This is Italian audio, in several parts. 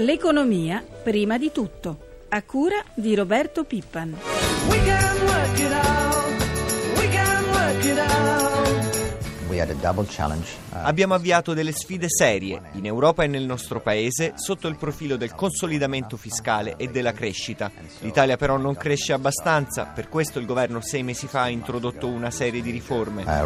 L'economia prima di tutto. A cura di Roberto Pippan. We can work it out. We can work it out. We had a double challenge. uh, Abbiamo avviato delle sfide serie in Europa e nel nostro paese sotto il profilo del consolidamento fiscale e della crescita. L'Italia però non cresce abbastanza, per questo il governo sei mesi fa ha introdotto una serie di riforme. a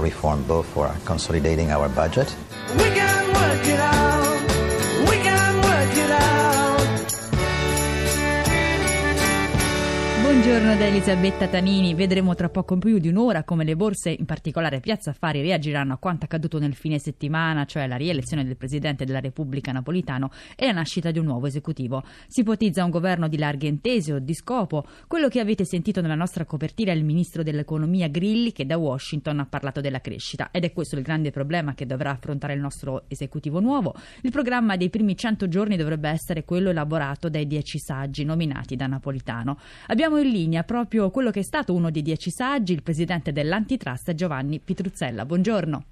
Buongiorno da Elisabetta Tanini, vedremo tra poco più di un'ora come le borse, in particolare Piazza Affari, reagiranno a quanto accaduto nel fine settimana, cioè la rielezione del Presidente della Repubblica Napolitano e la nascita di un nuovo esecutivo. Si ipotizza un governo di larghe intese o di scopo. Quello che avete sentito nella nostra copertina è il Ministro dell'Economia Grilli che da Washington ha parlato della crescita ed è questo il grande problema che dovrà affrontare il nostro esecutivo nuovo. Il programma dei primi 100 giorni dovrebbe essere quello elaborato dai 10 saggi nominati da Napolitano. Abbiamo in linea proprio quello che è stato uno dei 10 saggi, il presidente dell'Antitrust Giovanni Pitruzzella. Buongiorno.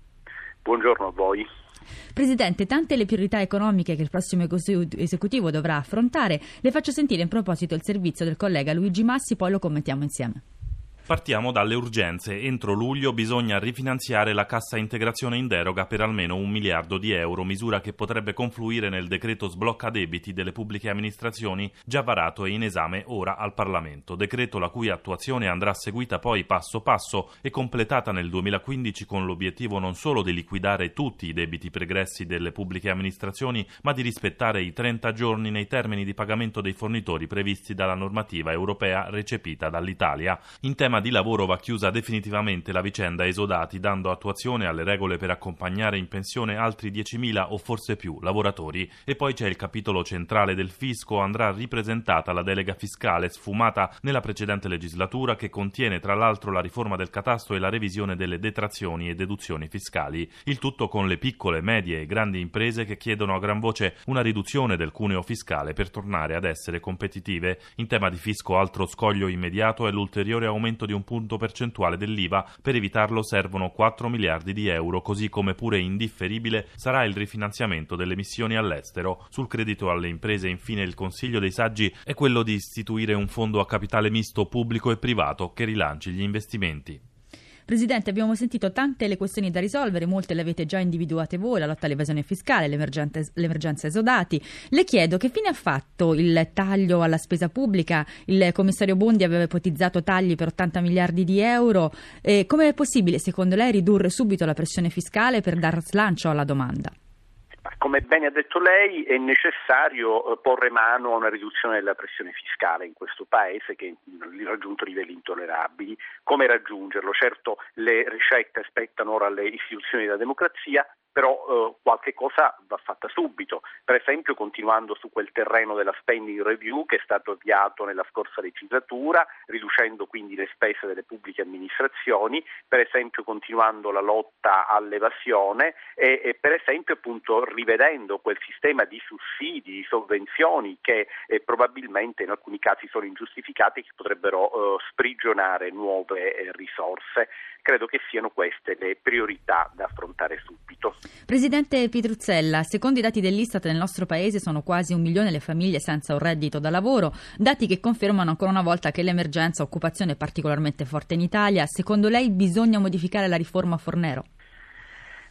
Buongiorno a voi. Presidente, tante le priorità economiche che il prossimo esecutivo dovrà affrontare, le faccio sentire in proposito il servizio del collega Luigi Massi, poi lo commentiamo insieme. Partiamo dalle urgenze. Entro luglio bisogna rifinanziare la cassa integrazione in deroga per almeno un miliardo di euro, misura che potrebbe confluire nel decreto sblocca debiti delle pubbliche amministrazioni già varato e in esame ora al Parlamento. Decreto la cui attuazione andrà seguita poi passo passo e completata nel 2015 con l'obiettivo non solo di liquidare tutti i debiti pregressi delle pubbliche amministrazioni, ma di rispettare i 30 giorni nei termini di pagamento dei fornitori previsti dalla normativa europea recepita dall'Italia. In tema di lavoro va chiusa definitivamente la vicenda esodati, dando attuazione alle regole per accompagnare in pensione altri 10.000 o forse più lavoratori. E poi c'è il capitolo centrale del fisco, andrà ripresentata la delega fiscale sfumata nella precedente legislatura che contiene tra l'altro la riforma del catasto e la revisione delle detrazioni e deduzioni fiscali. Il tutto con le piccole, medie e grandi imprese che chiedono a gran voce una riduzione del cuneo fiscale per tornare ad essere competitive. In tema di fisco altro scoglio immediato è l'ulteriore aumento di un punto percentuale dell'IVA. Per evitarlo servono 4 miliardi di euro, così come pure indifferibile sarà il rifinanziamento delle missioni all'estero. Sul credito alle imprese, infine, il Consiglio dei Saggi è quello di istituire un fondo a capitale misto pubblico e privato che rilanci gli investimenti. Presidente, abbiamo sentito tante le questioni da risolvere, molte le avete già individuate voi, la lotta all'evasione fiscale, l'emergenza, esodati. Le chiedo che fine ha fatto il taglio alla spesa pubblica? Il commissario Bondi aveva ipotizzato tagli per 80 miliardi di euro. Eh, Come è possibile, secondo lei, ridurre subito la pressione fiscale per dar slancio alla domanda? Come bene ha detto lei, è necessario eh, porre mano a una riduzione della pressione fiscale in questo Paese che ha raggiunto livelli intollerabili. Come raggiungerlo? Certo, le ricette aspettano ora le istituzioni della democrazia, però eh, qualche cosa va fatta subito. Per esempio, continuando su quel terreno della spending review che è stato avviato nella scorsa legislatura, riducendo quindi le spese delle pubbliche amministrazioni, per esempio continuando la lotta all'evasione e, e per esempio appunto rivedendo quel sistema di sussidi, di sovvenzioni che eh, probabilmente in alcuni casi sono ingiustificati e che potrebbero eh, sprigionare nuove eh, risorse. Credo che siano queste le priorità da affrontare subito. Presidente Pitruzzella, secondo i dati dell'Istat nel nostro paese sono quasi un milione le famiglie senza un reddito da lavoro, dati che confermano ancora una volta che l'emergenza occupazione è particolarmente forte in Italia. Secondo lei bisogna modificare la riforma Fornero?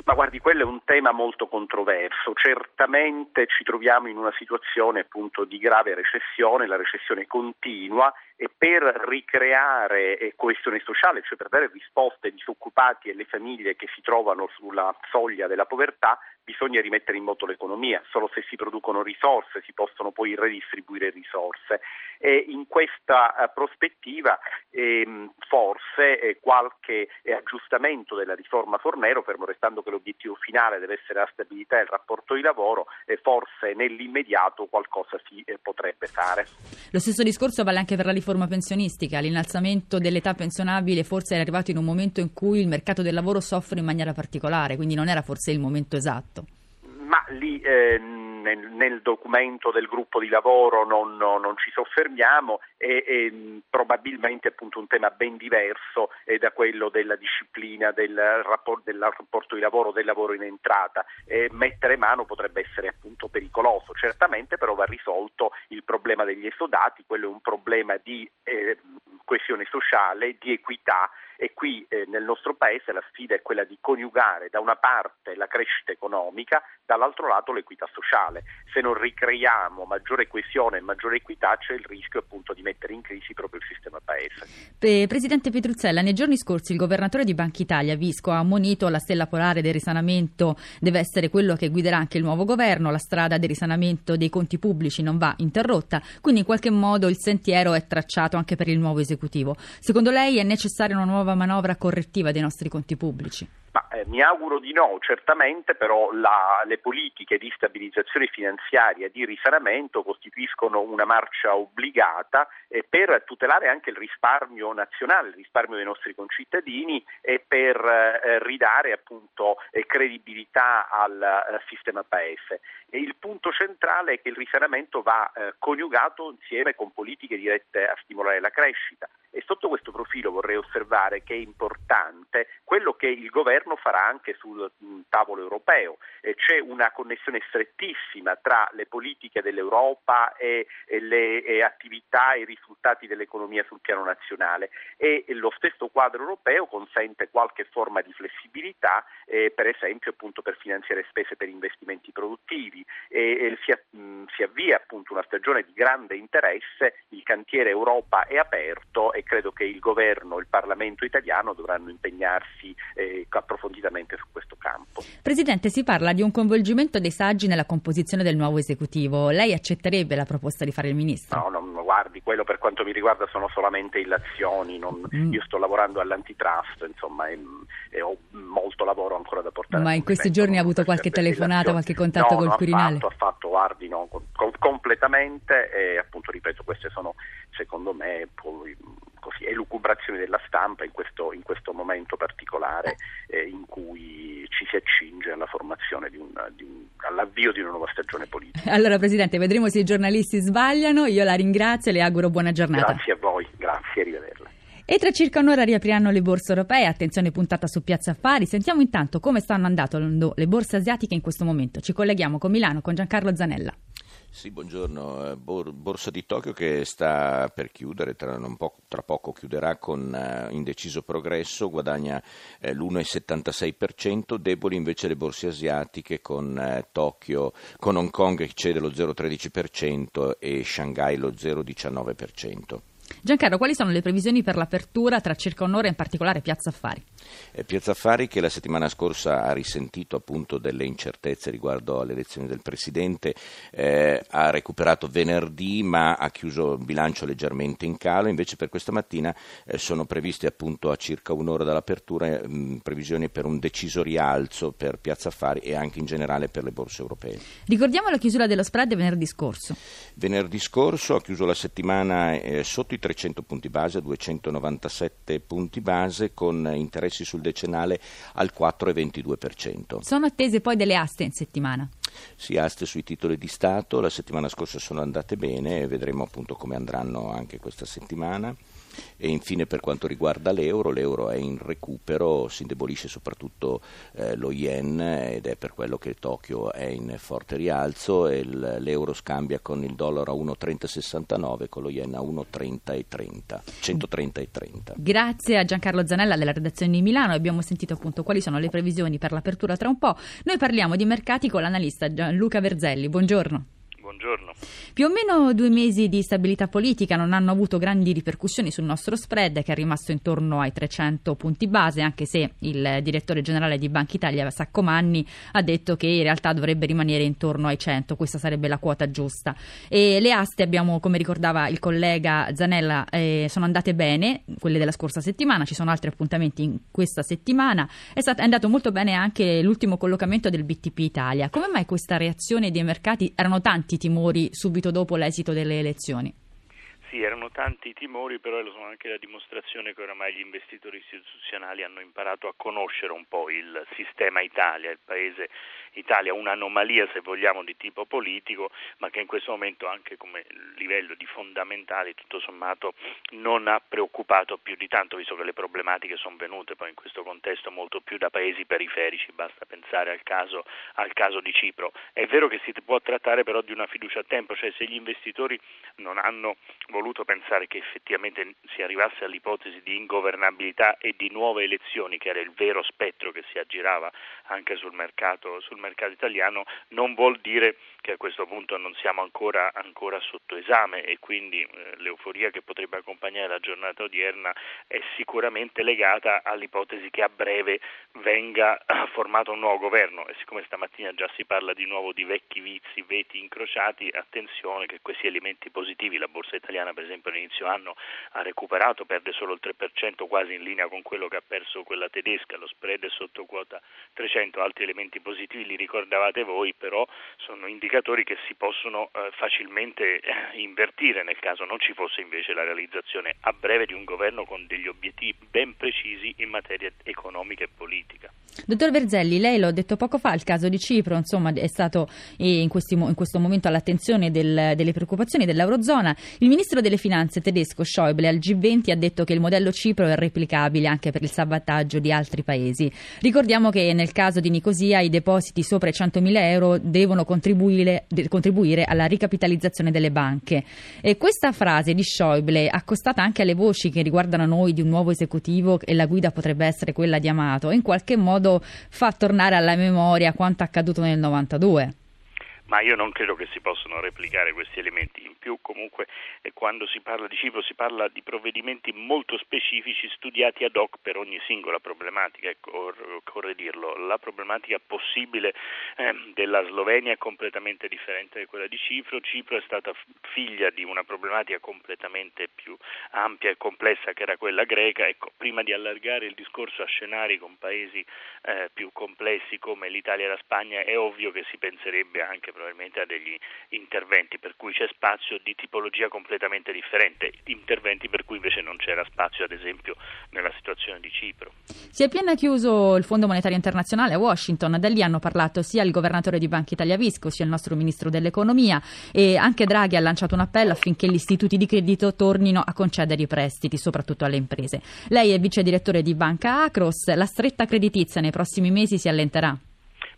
Ma guardi, quello è un tema molto controverso. Certamente ci troviamo in una situazione appunto di grave recessione, la recessione continua e per ricreare coesione sociale, cioè per dare risposte ai disoccupati e alle famiglie che si trovano sulla soglia della povertà, bisogna rimettere in moto l'economia. Solo se si producono risorse si possono poi redistribuire risorse. E in questa eh, prospettiva ehm, forse eh, qualche eh, aggiustamento della riforma Fornero, fermo restando che l'obiettivo finale deve essere la stabilità e il rapporto di lavoro, eh, forse nell'immediato qualcosa si eh, potrebbe fare. Lo stesso discorso vale anche per la riforma pensionistica. L'innalzamento dell'età pensionabile forse è arrivato in un momento in cui il mercato del lavoro soffre in maniera particolare, quindi non era forse il momento esatto. Ma lì ehm, nel, nel, documento del gruppo di lavoro non, non ci soffermiamo, è, è, probabilmente appunto un tema ben diverso eh, da quello della disciplina del rapporto, del rapporto di lavoro, del lavoro in entrata. Eh, mettere mano potrebbe essere appunto pericoloso, certamente però va risolto il problema degli esodati, quello è un problema di eh, coesione sociale, di equità e qui eh, nel nostro Paese la sfida è quella di coniugare da una parte la crescita economica, dall'altro lato l'equità sociale. Se non ricreiamo maggiore coesione e maggiore equità c'è il rischio appunto di mettere in crisi proprio il sistema Paese. Presidente Petruzzella, nei giorni scorsi il governatore di Banca Italia, Visco, ha ammonito la stella polare del risanamento deve essere quello che guiderà anche il nuovo governo, la strada del risanamento dei conti pubblici non va interrotta, quindi in qualche modo il sentiero è tracciato anche per il nuovo esecutivo. Secondo lei è necessaria una nuova nuova manovra correttiva dei nostri conti pubblici? Ma, eh, mi auguro di no, certamente però la, le politiche di stabilizzazione finanziaria, di risanamento costituiscono una marcia obbligata eh, per tutelare anche il risparmio nazionale, il risparmio dei nostri concittadini e per eh, ridare appunto eh, credibilità al eh, sistema paese. E il punto centrale è che il risanamento va eh, coniugato insieme con politiche dirette a stimolare la crescita e sotto questo profilo vorrei osservare che è importante quello che il governo farà anche sul mm, tavolo europeo. Eh, c'è una connessione strettissima tra le politiche dell'Europa e, e le e attività e i risultati dell'economia sul piano nazionale e, e lo stesso quadro europeo consente qualche forma di flessibilità, eh, per esempio appunto per finanziare spese per investimenti produttivi e, si, mh, mm, si avvia appunto una stagione di grande interesse, il cantiere Europa è aperto e credo che il governo e il Parlamento italiano dovranno impegnarsi eh, approfonditamente su questo campo. Presidente, si parla di un coinvolgimento dei saggi nella composizione del nuovo esecutivo. Lei accetterebbe la proposta di fare il ministro? No, non guardi, quello per quanto mi riguarda sono solamente illazioni, non, mm. io sto lavorando all'antitrust, insomma, e, e, ho molto lavoro ancora da portare. Ma in questi giorni ha avuto qualche telefonata, qualche contatto no, col no, Quirinale? No, ha fatto, guardi, no, com- completamente e appunto ripeto, queste sono secondo me poi, elucubrazioni della stampa in questo, in questo momento particolare eh, in cui ci si accinge alla formazione di un, di un, all'avvio di una nuova stagione politica. Allora Presidente, vedremo se i giornalisti sbagliano, io la ringrazio e le auguro buona giornata. Grazie a voi, grazie, arrivederla. E tra circa un'ora riapriranno le borse europee, attenzione puntata su Piazza Affari. Sentiamo intanto come stanno andando le borse asiatiche in questo momento. Ci colleghiamo con Milano con Giancarlo Zanella. Sì, buongiorno. Eh, Borsa di Tokyo che sta per chiudere, tra, po', tra poco chiuderà con uh, indeciso progresso, guadagna eh, l'1,76%, deboli invece le borse asiatiche con uh, Tokyo, con Hong Kong che cede lo 0,13% e Shanghai lo 0,19%. Giancarlo, quali sono le previsioni per l'apertura tra circa un'ora, in particolare Piazza Affari? Eh, Piazza Affari che la settimana scorsa ha risentito appunto delle incertezze riguardo alle elezioni del Presidente, eh, ha recuperato venerdì ma ha chiuso il bilancio leggermente in calo, invece per questa mattina eh, sono previste appunto a circa un'ora dall'apertura mh, mm, previsioni per un deciso rialzo per Piazza Affari e anche in generale per le borse europee. Ricordiamo la chiusura dello spread venerdì scorso. Venerdì scorso ha chiuso la settimana eh, sotto i 300 punti base, a 297 punti base con interessi sul decennale al 4,22%. Sono attese poi delle aste in settimana? Sì, aste sui titoli di Stato, la settimana scorsa sono andate bene, vedremo appunto come andranno anche questa settimana. E infine per quanto riguarda l'euro, l'euro è in recupero, si indebolisce soprattutto eh, lo yen ed è per quello che Tokyo è in forte rialzo e l'euro scambia con il dollaro a 1,3069 con lo yen a 1,30 130 e 30. Grazie a Giancarlo Zanella della redazione di Milano, abbiamo sentito appunto quali sono le previsioni per l'apertura tra un po'. Noi parliamo di mercati con l'analista Gianluca Verzelli. Buongiorno buongiorno. Più o meno due mesi di stabilità politica non hanno avuto grandi ripercussioni sul nostro spread che è rimasto intorno ai 300 punti base anche se il direttore generale di Banca Italia Saccomanni ha detto che in realtà dovrebbe rimanere intorno ai 100, questa sarebbe la quota giusta. E le aste abbiamo, come ricordava il collega Zanella, eh, sono andate bene, quelle della scorsa settimana, ci sono altri appuntamenti in questa settimana, è, stato, è andato molto bene anche l'ultimo collocamento del BTP Italia. Come mai questa reazione dei mercati? Erano tanti timori subito dopo l'esito delle elezioni? Sì, erano tanti i timori, però sono anche la dimostrazione che oramai gli investitori istituzionali hanno imparato a conoscere un po' il sistema Italia, il paese Italia, un'anomalia se vogliamo di tipo politico, ma che in questo momento anche come livello di fondamentali tutto sommato non ha preoccupato più di tanto, visto che le problematiche sono venute poi in questo contesto molto più da paesi periferici, basta pensare al caso, al caso di Cipro. È vero che si può trattare però di una fiducia a tempo, cioè se gli investitori non hanno voluto pensare che effettivamente si arrivasse all'ipotesi di ingovernabilità e di nuove elezioni, che era il vero spettro che si aggirava anche sul mercato, sul mercato italiano, non vuol dire che a questo punto non siamo ancora, ancora sotto esame e quindi eh, l'euforia che potrebbe accompagnare la giornata odierna è sicuramente legata all'ipotesi che a breve venga formato un nuovo governo. E siccome stamattina già si parla di nuovo di vecchi vizi, veti incrociati, attenzione che questi elementi positivi, la borsa italiana per esempio all'inizio anno ha recuperato, perde solo il 3% quasi in linea con quello che ha perso quella tedesca, lo spread è sotto quota 300, altri elementi positivi li ricordavate voi, però sono indicatori che si possono eh, facilmente eh, invertire nel caso non ci fosse invece la realizzazione a breve di un governo con degli obiettivi ben precisi in materia economica e politica. Dottor Verzelli, lei l'ho detto poco fa, il caso di Cipro insomma, è stato eh, in, questi, in, questo momento all'attenzione del, delle preoccupazioni dell'Eurozona. Il ministro delle Finanze tedesco Schäuble al G20 ha detto che il modello Cipro è replicabile anche per il salvataggio di altri paesi. Ricordiamo che nel caso di Nicosia i depositi sopra i 100.000 euro devono contribuire, contribuire alla ricapitalizzazione delle banche. E questa frase di Schäuble accostata anche alle voci che riguardano noi di un nuovo esecutivo e la guida potrebbe essere quella di Amato, in qualche modo fa tornare alla memoria quanto accaduto nel 92 ma io non credo che si possano replicare questi elementi. In più, comunque, eh, quando si parla di Cipro si parla di provvedimenti molto specifici studiati ad hoc per ogni singola problematica, occorre dirlo. La problematica possibile eh, della Slovenia è completamente differente da quella di Cipro. Cipro è stata figlia di una problematica completamente più ampia e complessa che era quella greca. Ecco, prima di allargare il discorso a scenari con paesi eh, più complessi come l'Italia e la Spagna, è ovvio che si penserebbe anche probabilmente a degli interventi per cui c'è spazio di tipologia completamente differente, interventi per cui invece non c'era spazio ad esempio nella situazione di Cipro. Si è appena chiuso il Fondo Monetario Internazionale a Washington, da lì hanno parlato sia il governatore di Banca Italia Visco sia il nostro ministro dell'economia e anche Draghi ha lanciato un appello affinché gli istituti di credito tornino a concedere i prestiti, soprattutto alle imprese. Lei è vice direttore di Banca Acros, la stretta creditizia nei prossimi mesi si allenterà?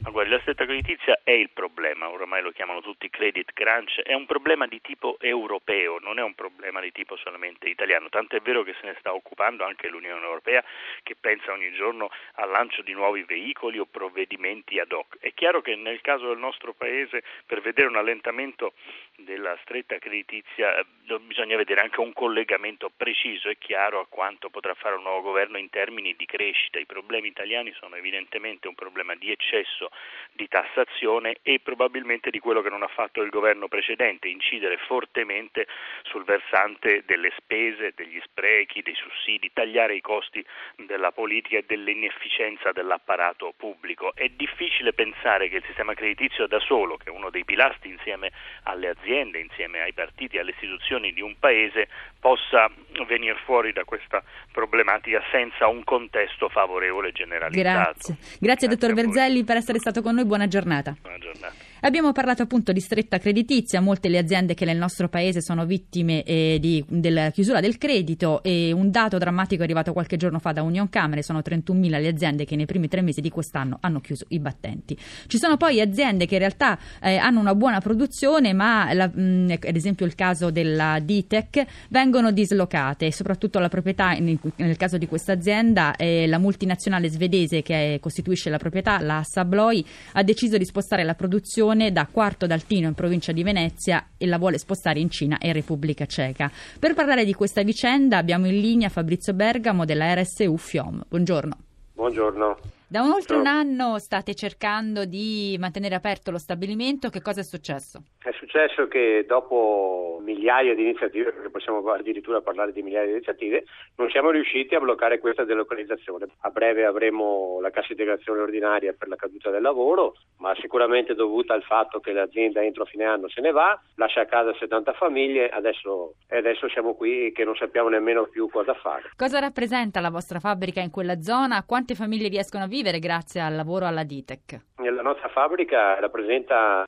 Ma guardi, la stretta creditizia è il problema, oramai lo chiamano tutti credit crunch, è un problema di tipo europeo, non è un problema di tipo solamente italiano, tanto è vero che se ne sta occupando anche l'Unione Europea che pensa ogni giorno al lancio di nuovi veicoli o provvedimenti ad hoc. È chiaro che nel caso del nostro Paese per vedere un allentamento della stretta creditizia eh, bisogna vedere anche un collegamento preciso e chiaro a quanto potrà fare un nuovo governo in termini di crescita. I problemi italiani sono evidentemente un problema di eccesso di tassazione e probabilmente di quello che non ha fatto il governo precedente, incidere fortemente sul versante delle spese, degli sprechi, dei sussidi, tagliare i costi della politica e dell'inefficienza dell'apparato pubblico. È difficile pensare che il sistema creditizio da solo, che è uno dei pilastri insieme alle aziende, insieme ai partiti alle istituzioni di un paese, possa venire fuori da questa problematica senza un contesto favorevole generalizzato. Grazie, Grazie, Grazie dottor Verzelli per essere stato con noi, buona giornata. Buona giornata. Abbiamo parlato appunto di stretta creditizia, molte le aziende che nel nostro paese sono vittime eh, di, della chiusura del credito e un dato drammatico è arrivato qualche giorno fa da Union Camere, sono 31.000 le aziende che nei primi tre mesi di quest'anno hanno chiuso i battenti. Ci sono poi aziende che in realtà eh, hanno una buona produzione ma la, mh, ad esempio il caso della Ditec vengono dislocate, soprattutto la proprietà nel, nel caso di questa azienda eh, la multinazionale svedese che costituisce la proprietà, la Assa Abloy, ha deciso di spostare la produzione da Quarto d'Altino in provincia di Venezia e la vuole spostare in Cina e Repubblica Ceca. Per parlare di questa vicenda abbiamo in linea Fabrizio Bergamo della RSU FIOM. Buongiorno. Buongiorno. Da oltre un anno state cercando di mantenere aperto lo stabilimento, che cosa è successo? È successo che dopo migliaia di iniziative, perché possiamo addirittura parlare di migliaia di iniziative, non siamo riusciti a bloccare questa delocalizzazione. A breve avremo la cassa integrazione ordinaria per la caduta del lavoro, ma sicuramente dovuta al fatto che l'azienda entro fine anno se ne va, lascia a casa 70 famiglie, adesso, e adesso siamo qui che non sappiamo nemmeno più cosa fare. Cosa rappresenta la vostra fabbrica in quella zona? Quante famiglie riescono a vivere grazie al lavoro alla Ditec? La nostra fabbrica rappresenta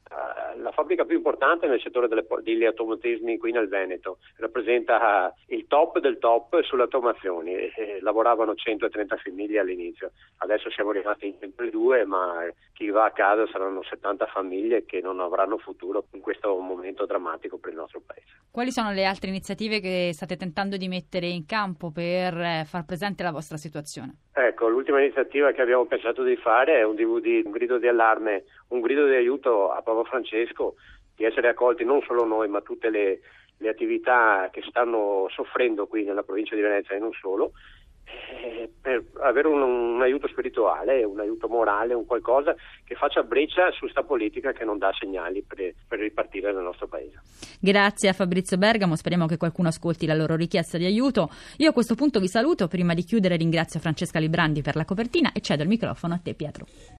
la fabbrica più importante nel settore delle, degli automatismi qui nel Veneto, rappresenta il top del top sulle automazioni. Eh, lavoravano 130 famiglie all'inizio, adesso siamo arrivati in 102, ma chi va a casa saranno 70 famiglie che non avranno futuro in questo momento drammatico per il nostro paese. Quali sono le altre iniziative che state tentando di mettere in campo per eh, far presente la vostra situazione? Ecco, l'ultima iniziativa che abbiamo pensato di fare è un DVD, un grido di allarme, un grido di aiuto a Papa Francesco di essere accolti non solo noi ma tutte le, le attività che stanno soffrendo qui nella provincia di Venezia e non solo eh, per avere un, un, aiuto spirituale, un aiuto morale, un qualcosa che faccia breccia su sta politica che non dà segnali per, per, ripartire nel nostro paese. Grazie a Fabrizio Bergamo, speriamo che qualcuno ascolti la loro richiesta di aiuto. Io a questo punto vi saluto, prima di chiudere ringrazio Francesca Librandi per la copertina e cedo il microfono a te Pietro.